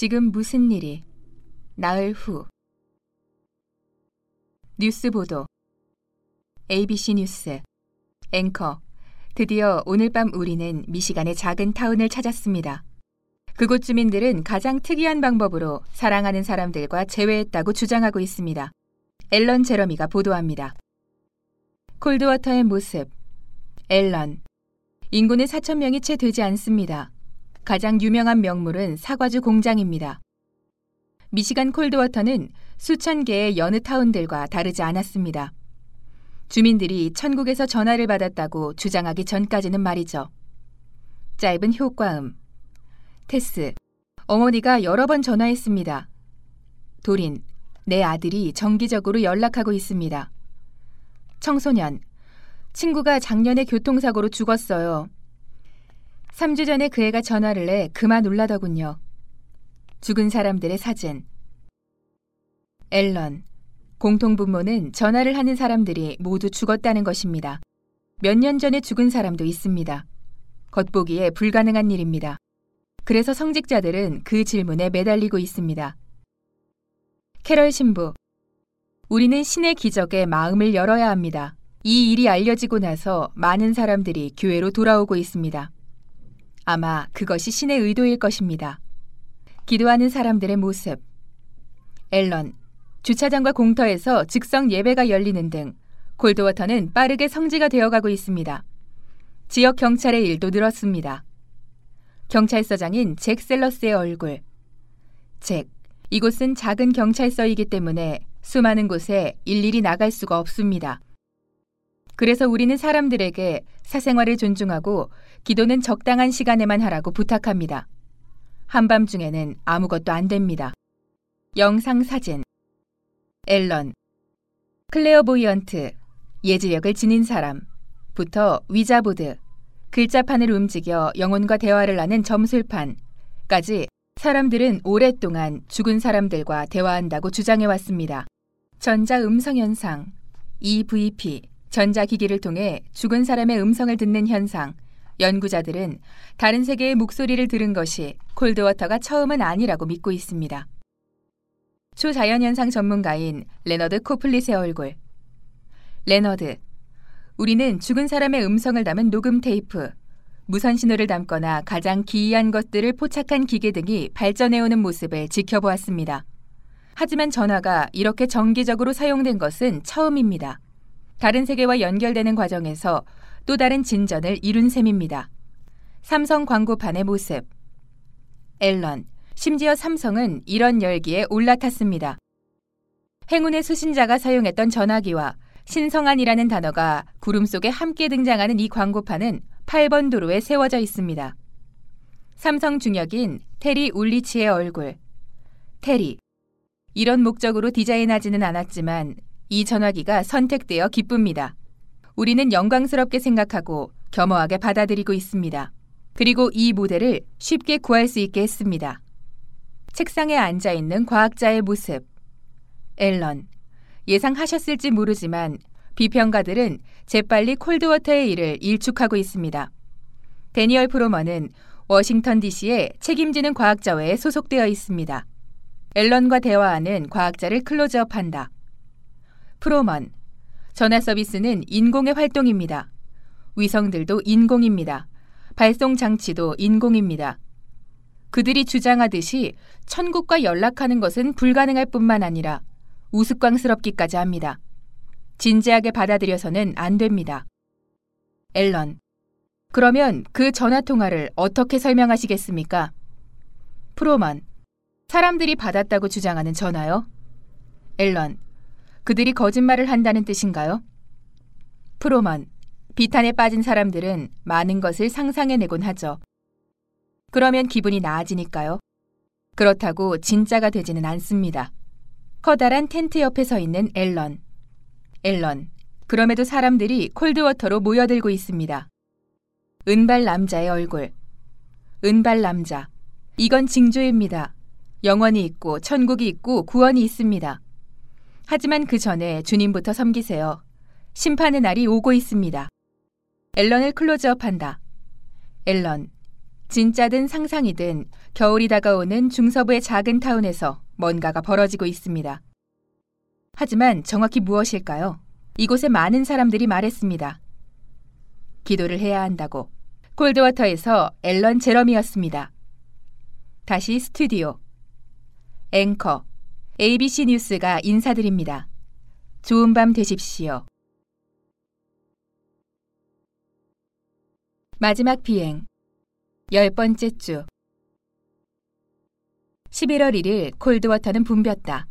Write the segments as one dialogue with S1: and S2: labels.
S1: 지금 무슨 일이? 나흘 후. 뉴스 보도. ABC 뉴스. 앵커. 드디어 오늘 밤 우리는 미시간의 작은 타운을 찾았습니다. 그곳 주민들은 가장 특이한 방법으로 사랑하는 사람들과 재회했다고 주장하고 있습니다. 앨런 제러미가 보도합니다. 콜드워터의 모습. 앨런. 인구는 4천 명이 채 되지 않습니다. 가장 유명한 명물은 사과주 공장입니다. 미시간 콜드워터는 수천 개의 여느 타운들과 다르지 않았습니다. 주민들이 천국에서 전화를 받았다고 주장하기 전까지는 말이죠. 짧은 효과음. 테스. 어머니가 여러 번 전화했습니다. 도린. 내 아들이 정기적으로 연락하고 있습니다. 청소년. 친구가 작년에 교통사고로 죽었어요. 3주 전에 그 애가 전화를 해 그만 울라더군요. 죽은 사람들의 사진. 앨런. 공통분모는 전화를 하는 사람들이 모두 죽었다는 것입니다. 몇 년 전에 죽은 사람도 있습니다. 겉보기에 불가능한 일입니다. 그래서 성직자들은 그 질문에 매달리고 있습니다. 캐럴 신부. 우리는 신의 기적에 마음을 열어야 합니다. 이 일이 알려지고 나서 많은 사람들이 교회로 돌아오고 있습니다. 아마 그것이 신의 의도일 것입니다. 기도하는 사람들의 모습. 앨런, 주차장과 공터에서 즉석 예배가 열리는 등 골드워터는 빠르게 성지가 되어가고 있습니다. 지역 경찰의 일도 늘었습니다. 경찰서장인 잭 셀러스의 얼굴. 잭, 이곳은 작은 경찰서이기 때문에 수많은 곳에 일일이 나갈 수가 없습니다. 그래서 우리는 사람들에게 사생활을 존중하고 기도는 적당한 시간에만 하라고 부탁합니다. 한밤중에는 아무것도 안 됩니다. 영상 사진 앨런 clairvoyant 예지력을 지닌 사람부터 Ouija board 글자판을 움직여 영혼과 대화를 하는 점술판까지 사람들은 오랫동안 죽은 사람들과 대화한다고 주장해왔습니다. 전자음성현상 EVP 전자기기를 통해 죽은 사람의 음성을 듣는 현상 연구자들은 다른 세계의 목소리를 들은 것이 콜드워터가 처음은 아니라고 믿고 있습니다. 초자연현상 전문가인 레너드 코플릿의 얼굴. 레너드. 우리는 죽은 사람의 음성을 담은 녹음 테이프, 무선 신호를 담거나 가장 기이한 것들을 포착한 기계 등이 발전해오는 모습을 지켜보았습니다. 하지만 전화가 이렇게 정기적으로 사용된 것은 처음입니다. 다른 세계와 연결되는 과정에서 또 다른 진전을 이룬 셈입니다. 삼성 광고판의 모습. 앨런, 심지어 삼성은 이런 열기에 올라탔습니다. 행운의 수신자가 사용했던 전화기와 신성한이라는 단어가 구름 속에 함께 등장하는 이 광고판은 8번 도로에 세워져 있습니다. 삼성 중역인 테리 울리치의 얼굴. 테리. 이런 목적으로 디자인하지는 않았지만 이 전화기가 선택되어 기쁩니다. 우리는 영광스럽게 생각하고 겸허하게 받아들이고 있습니다. 그리고 이 모델을 쉽게 구할 수 있게 했습니다. 책상에 앉아 있는 과학자의 모습. 앨런. 예상하셨을지 모르지만 비평가들은 재빨리 콜드워터의 일을 일축하고 있습니다. 데니얼 프로먼은 워싱턴 DC에 책임지는 과학자회에 소속되어 있습니다. 앨런과 대화하는 과학자를 클로즈업한다. 프로먼. 전화 서비스는 인공의 활동입니다. 위성들도 인공입니다. 발송 장치도 인공입니다. 그들이 주장하듯이 천국과 연락하는 것은 불가능할 뿐만 아니라 우스꽝스럽기까지 합니다. 진지하게 받아들여서는 안 됩니다. 앨런. 그러면 그 전화 통화를 어떻게 설명하시겠습니까? 프로먼. 사람들이 받았다고 주장하는 전화요? 앨런. 그들이 거짓말을 한다는 뜻인가요? 프로먼, 비탄에 빠진 사람들은 많은 것을 상상해내곤 하죠. 그러면 기분이 나아지니까요. 그렇다고 진짜가 되지는 않습니다. 커다란 텐트 옆에 서 있는 앨런. 앨런, 그럼에도 사람들이 콜드워터로 모여들고 있습니다. 은발 남자의 얼굴. 은발 남자. 이건 징조입니다. 영원이 있고 천국이 있고 구원이 있습니다. 하지만 그 전에 주님부터 섬기세요. 심판의 날이 오고 있습니다. 앨런을 클로즈업한다. 앨런, 진짜든 상상이든 겨울이 다가오는 중서부의 작은 타운에서 뭔가가 벌어지고 있습니다. 하지만 정확히 무엇일까요? 이곳에 많은 사람들이 말했습니다. 기도를 해야 한다고. 콜드워터에서 앨런 제럼이었습니다. 다시 스튜디오. 앵커. ABC 뉴스가 인사드립니다. 좋은 밤 되십시오. 마지막 비행. 열 번째 주. 11월 1일 콜드워터는 붐볐다.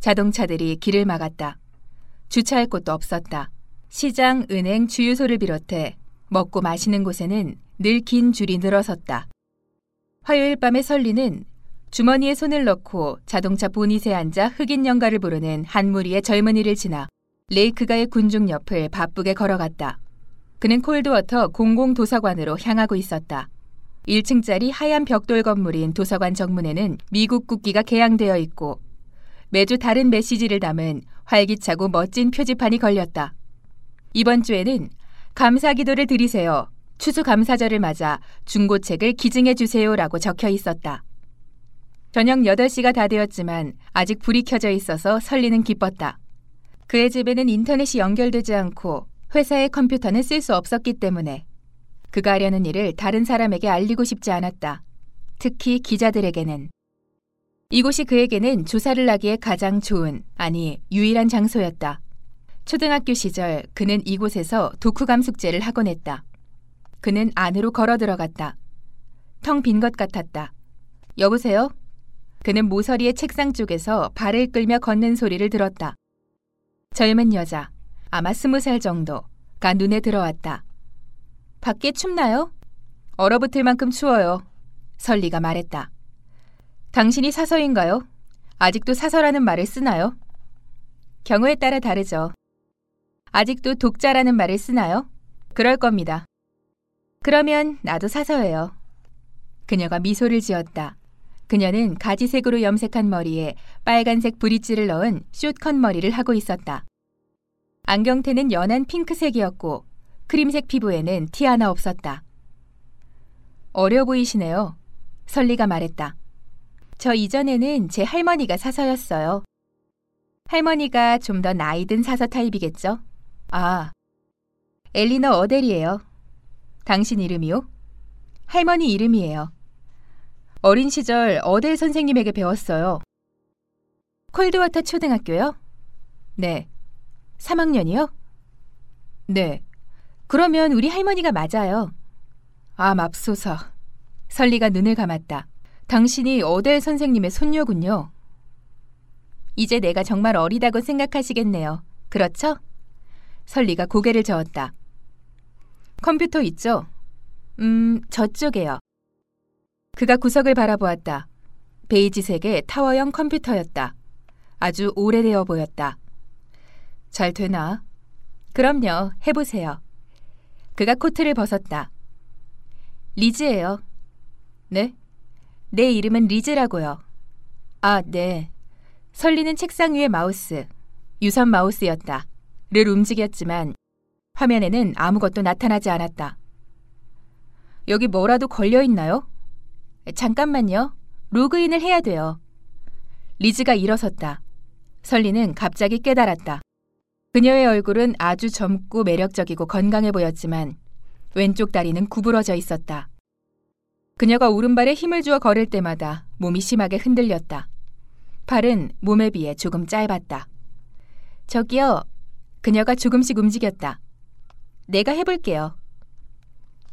S1: 자동차들이 길을 막았다. 주차할 곳도 없었다. 시장, 은행, 주유소를 비롯해 먹고 마시는 곳에는 늘 긴 줄이 늘어섰다. 화요일 밤에 설리는 주머니에 손을 넣고 자동차 보닛에 앉아 흑인 연가를 부르는 한 무리의 젊은이를 지나 레이크가의 군중 옆을 바쁘게 걸어갔다. 그는 콜드워터 공공도서관으로 향하고 있었다. 1층짜리 하얀 벽돌 건물인 도서관 정문에는 미국 국기가 개양되어 있고 매주 다른 메시지를 담은 활기차고 멋진 표지판이 걸렸다. 이번 주에는 감사 기도를 드리세요. 추수 감사절을 맞아 중고책을 기증해 주세요라고 적혀 있었다. 저녁 8시가 다 되었지만 아직 불이 켜져 있어서 설리는 기뻤다. 그의 집에는 인터넷이 연결되지 않고 회사의 컴퓨터는 쓸 수 없었기 때문에 그가 하려는 일을 다른 사람에게 알리고 싶지 않았다. 특히 기자들에게는. 이곳이 그에게는 조사를 하기에 가장 좋은, 아니, 유일한 장소였다. 초등학교 시절 그는 이곳에서 독후감 숙제를 하곤 했다. 그는 안으로 걸어 들어갔다. 텅 빈 것 같았다. 여보세요? 그는 모서리의 책상 쪽에서 발을 끌며 걷는 소리를 들었다. 젊은 여자, 아마 스무 살 정도가 눈에 들어왔다. 밖에 춥나요? 얼어붙을 만큼 추워요. 설리가 말했다. 당신이 사서인가요? 아직도 사서라는 말을 쓰나요? 경우에 따라 다르죠. 아직도 독자라는 말을 쓰나요? 그럴 겁니다. 그러면 나도 사서예요. 그녀가 미소를 지었다. 그녀는 가지색으로 염색한 머리에 빨간색 브릿지를 넣은 숏컷 머리를 하고 있었다. 안경테는 연한 핑크색이었고 크림색 피부에는 티 하나 없었다. 어려 보이시네요. 설리가 말했다. 저 이전에는 제 할머니가 사서였어요. 할머니가 좀 더 나이 든 사서 타입이겠죠? 아, 엘리너 어델이에요. 당신 이름이요? 할머니 이름이에요. 어린 시절 어델 선생님에게 배웠어요. 콜드워터 초등학교요? 네. 3학년이요? 네. 그러면 우리 할머니가 맞아요. 아, 맙소사. 설리가 눈을 감았다. 당신이 어델 선생님의 손녀군요. 이제 내가 정말 어리다고 생각하시겠네요. 그렇죠? 설리가 고개를 저었다. 컴퓨터 있죠? 음, 저쪽에요. 그가 구석을 바라보았다. 베이지색의 타워형 컴퓨터였다. 아주 오래되어 보였다. 잘 되나? 그럼요, 해보세요. 그가 코트를 벗었다. 리즈예요. 네? 내 이름은 리즈라고요. 아, 네. 설리는 책상 위의 마우스, 유선 마우스였다. 를 움직였지만 화면에는 아무것도 나타나지 않았다. 여기 뭐라도 걸려 있나요? 잠깐만요. 로그인을 해야 돼요. 리즈가 일어섰다. 설리는 갑자기 깨달았다. 그녀의 얼굴은 아주 젊고 매력적이고 건강해 보였지만 왼쪽 다리는 구부러져 있었다. 그녀가 오른발에 힘을 주어 걸을 때마다 몸이 심하게 흔들렸다. 팔은 몸에 비해 조금 짧았다. 저기요. 그녀가 조금씩 움직였다. 내가 해볼게요.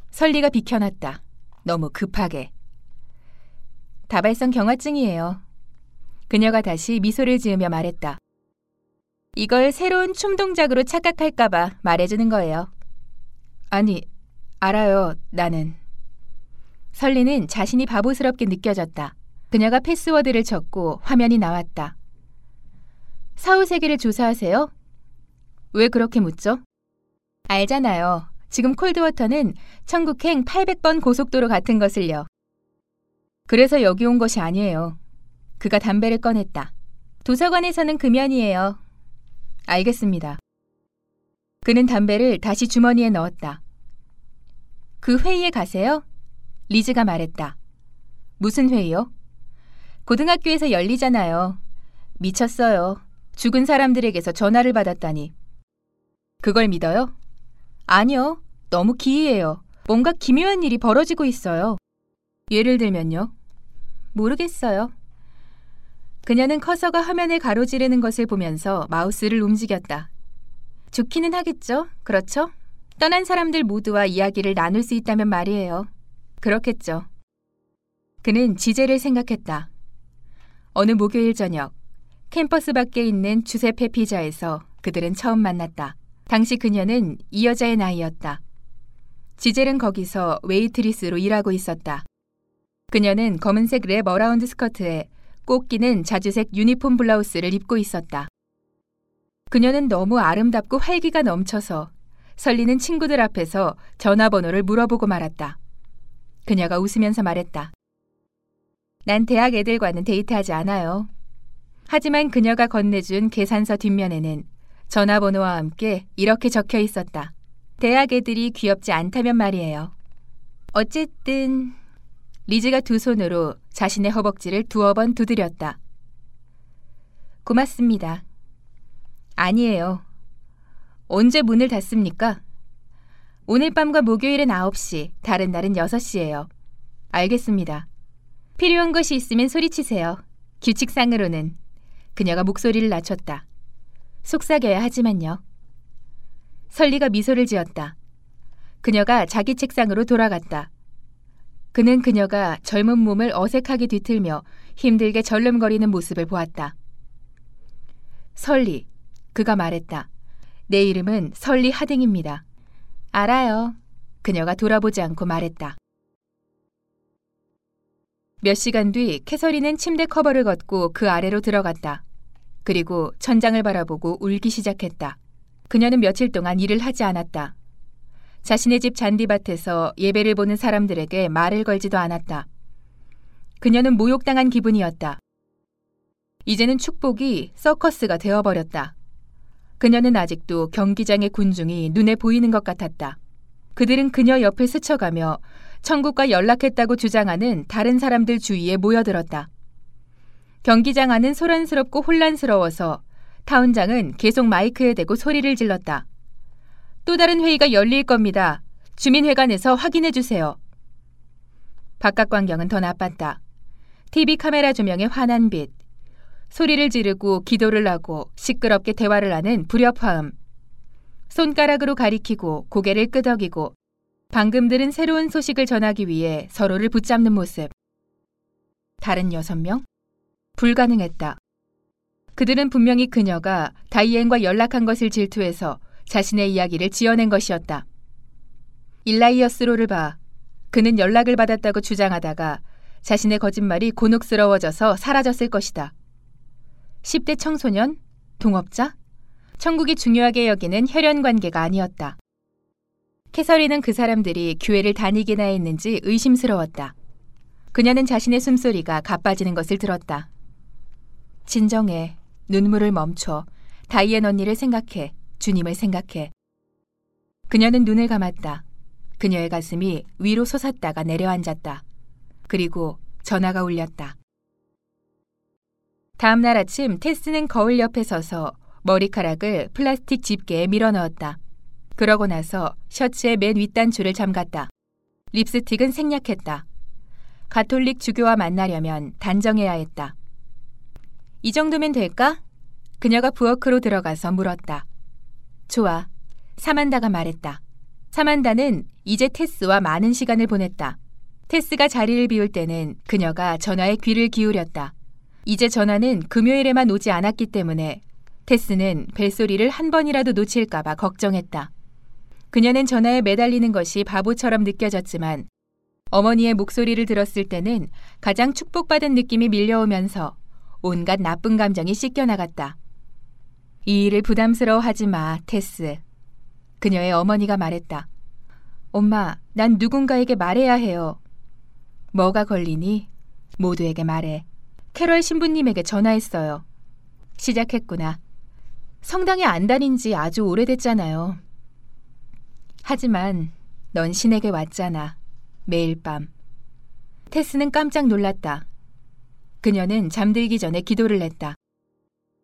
S1: 설리가 비켜났다. 너무 급하게. 다발성 경화증이에요. 그녀가 다시 미소를 지으며 말했다. 이걸 새로운 춤 동작으로 착각할까봐 말해주는 거예요. 아니, 알아요, 나는. 설리는 자신이 바보스럽게 느껴졌다. 그녀가 패스워드를 쳤고 화면이 나왔다. 사후 세계를 조사하세요? 왜 그렇게 묻죠? 알잖아요. 지금 콜드워터는 천국행 800번 고속도로 같은 것을요. 그래서 여기 온 것이 아니에요. 그가 담배를 꺼냈다. 도서관에서는 금연이에요. 알겠습니다. 그는 담배를 다시 주머니에 넣었다. 그 회의에 가세요? 리즈가 말했다. 무슨 회의요? 고등학교에서 열리잖아요. 미쳤어요. 죽은 사람들에게서 전화를 받았다니. 그걸 믿어요? 아니요. 너무 기이해요. 뭔가 기묘한 일이 벌어지고 있어요. 예를 들면요? 모르겠어요. 그녀는 커서가 화면을 가로지르는 것을 보면서 마우스를 움직였다. 좋기는 하겠죠? 그렇죠? 떠난 사람들 모두와 이야기를 나눌 수 있다면 말이에요. 그렇겠죠. 그는 지젤을 생각했다. 어느 목요일 저녁, 캠퍼스 밖에 있는 주세페 피자에서 그들은 처음 만났다. 당시 그녀는 이 여자의 나이였다. 지젤은 거기서 웨이트리스로 일하고 있었다. 그녀는 검은색 wrap around 스커트에 꼭 끼는 자주색 유니폼 블라우스를 입고 있었다. 그녀는 너무 아름답고 활기가 넘쳐서 설리는 친구들 앞에서 전화번호를 물어보고 말았다. 그녀가 웃으면서 말했다. 난 대학 애들과는 데이트하지 않아요. 하지만 그녀가 건네준 계산서 뒷면에는 전화번호와 함께 이렇게 적혀 있었다. 대학 애들이 귀엽지 않다면 말이에요. 어쨌든 리즈가 두 손으로 자신의 허벅지를 두어 번 두드렸다. 고맙습니다. 아니에요. 언제 문을 닫습니까? 오늘 밤과 목요일은 9시, 다른 날은 6시예요. 알겠습니다. 필요한 것이 있으면 소리치세요. 규칙상으로는. 그녀가 목소리를 낮췄다. 속삭여야 하지만요. 설리가 미소를 지었다. 그녀가 자기 책상으로 돌아갔다. 그는 그녀가 젊은 몸을 어색하게 뒤틀며 힘들게 절름거리는 모습을 보았다. 설리, 그가 말했다. 내 이름은 설리 하딩입니다. 알아요. 그녀가 돌아보지 않고 말했다. 몇 시간 뒤 캐서린은 침대 커버를 걷고 그 아래로 들어갔다. 그리고 천장을 바라보고 울기 시작했다. 그녀는 며칠 동안 일을 하지 않았다. 자신의 집 잔디밭에서 예배를 보는 사람들에게 말을 걸지도 않았다. 그녀는 모욕당한 기분이었다. 이제는 축복이 서커스가 되어버렸다. 그녀는 아직도 경기장의 군중이 눈에 보이는 것 같았다. 그들은 그녀 옆을 스쳐가며 천국과 연락했다고 주장하는 다른 사람들 주위에 모여들었다. 경기장 안은 소란스럽고 혼란스러워서 타운장은 계속 마이크에 대고 소리를 질렀다. 또 다른 회의가 열릴 겁니다. 주민회관에서 확인해 주세요. 바깥 광경은 더 나빴다. TV 카메라 조명에 환한 빛, 소리를 지르고 기도를 하고 시끄럽게 대화를 하는 불협화음, 손가락으로 가리키고 고개를 끄덕이고 방금 들은 새로운 소식을 전하기 위해 서로를 붙잡는 모습. 다른 여섯 명? 불가능했다. 그들은 분명히 그녀가 다이앤과 연락한 것을 질투해서 자신의 이야기를 지어낸 것이었다. 일라이어스로를 봐. 그는 연락을 받았다고 주장하다가 자신의 거짓말이 곤혹스러워져서 사라졌을 것이다. 10대 청소년? 동업자? 천국이 중요하게 여기는 혈연 관계가 아니었다. 캐서린은 그 사람들이 교회를 다니기나 했는지 의심스러웠다. 그녀는 자신의 숨소리가 가빠지는 것을 들었다. 진정해. 눈물을 멈춰. 다이앤 언니를 생각해. 주님을 생각해. 그녀는 눈을 감았다. 그녀의 가슴이 위로 솟았다가 내려앉았다. 그리고 전화가 울렸다. 다음 날 아침 테스는 거울 옆에 서서 머리카락을 플라스틱 집게에 밀어 넣었다. 그러고 나서 셔츠의 맨 윗단추를 잠갔다. 립스틱은 생략했다. 가톨릭 주교와 만나려면 단정해야 했다. 이 정도면 될까? 그녀가 부엌으로 들어가서 물었다. 좋아. 사만다가 말했다. 사만다는 이제 테스와 많은 시간을 보냈다. 테스가 자리를 비울 때는 그녀가 전화에 귀를 기울였다. 이제 전화는 금요일에만 오지 않았기 때문에 테스는 벨소리를 한 번이라도 놓칠까봐 걱정했다. 그녀는 전화에 매달리는 것이 바보처럼 느껴졌지만 어머니의 목소리를 들었을 때는 가장 축복받은 느낌이 밀려오면서 온갖 나쁜 감정이 씻겨나갔다. 이 일을 부담스러워하지 마, 테스. 그녀의 어머니가 말했다. 엄마, 난 누군가에게 말해야 해요. 뭐가 걸리니? 모두에게 말해. 캐럴 신부님에게 전화했어요. 시작했구나. 성당에 안 다닌 지 아주 오래됐잖아요. 하지만 넌 신에게 왔잖아. 매일 밤. 테스는 깜짝 놀랐다. 그녀는 잠들기 전에 기도를 했다.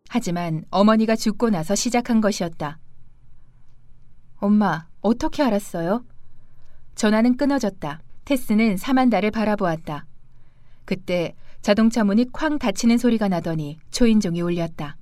S1: 하지만 어머니가 죽고 나서 시작한 것이었다. 엄마, 어떻게 알았어요? 전화는 끊어졌다. 테스는 사만다를 바라보았다. 그때 자동차 문이 쾅 닫히는 소리가 나더니 초인종이 울렸다.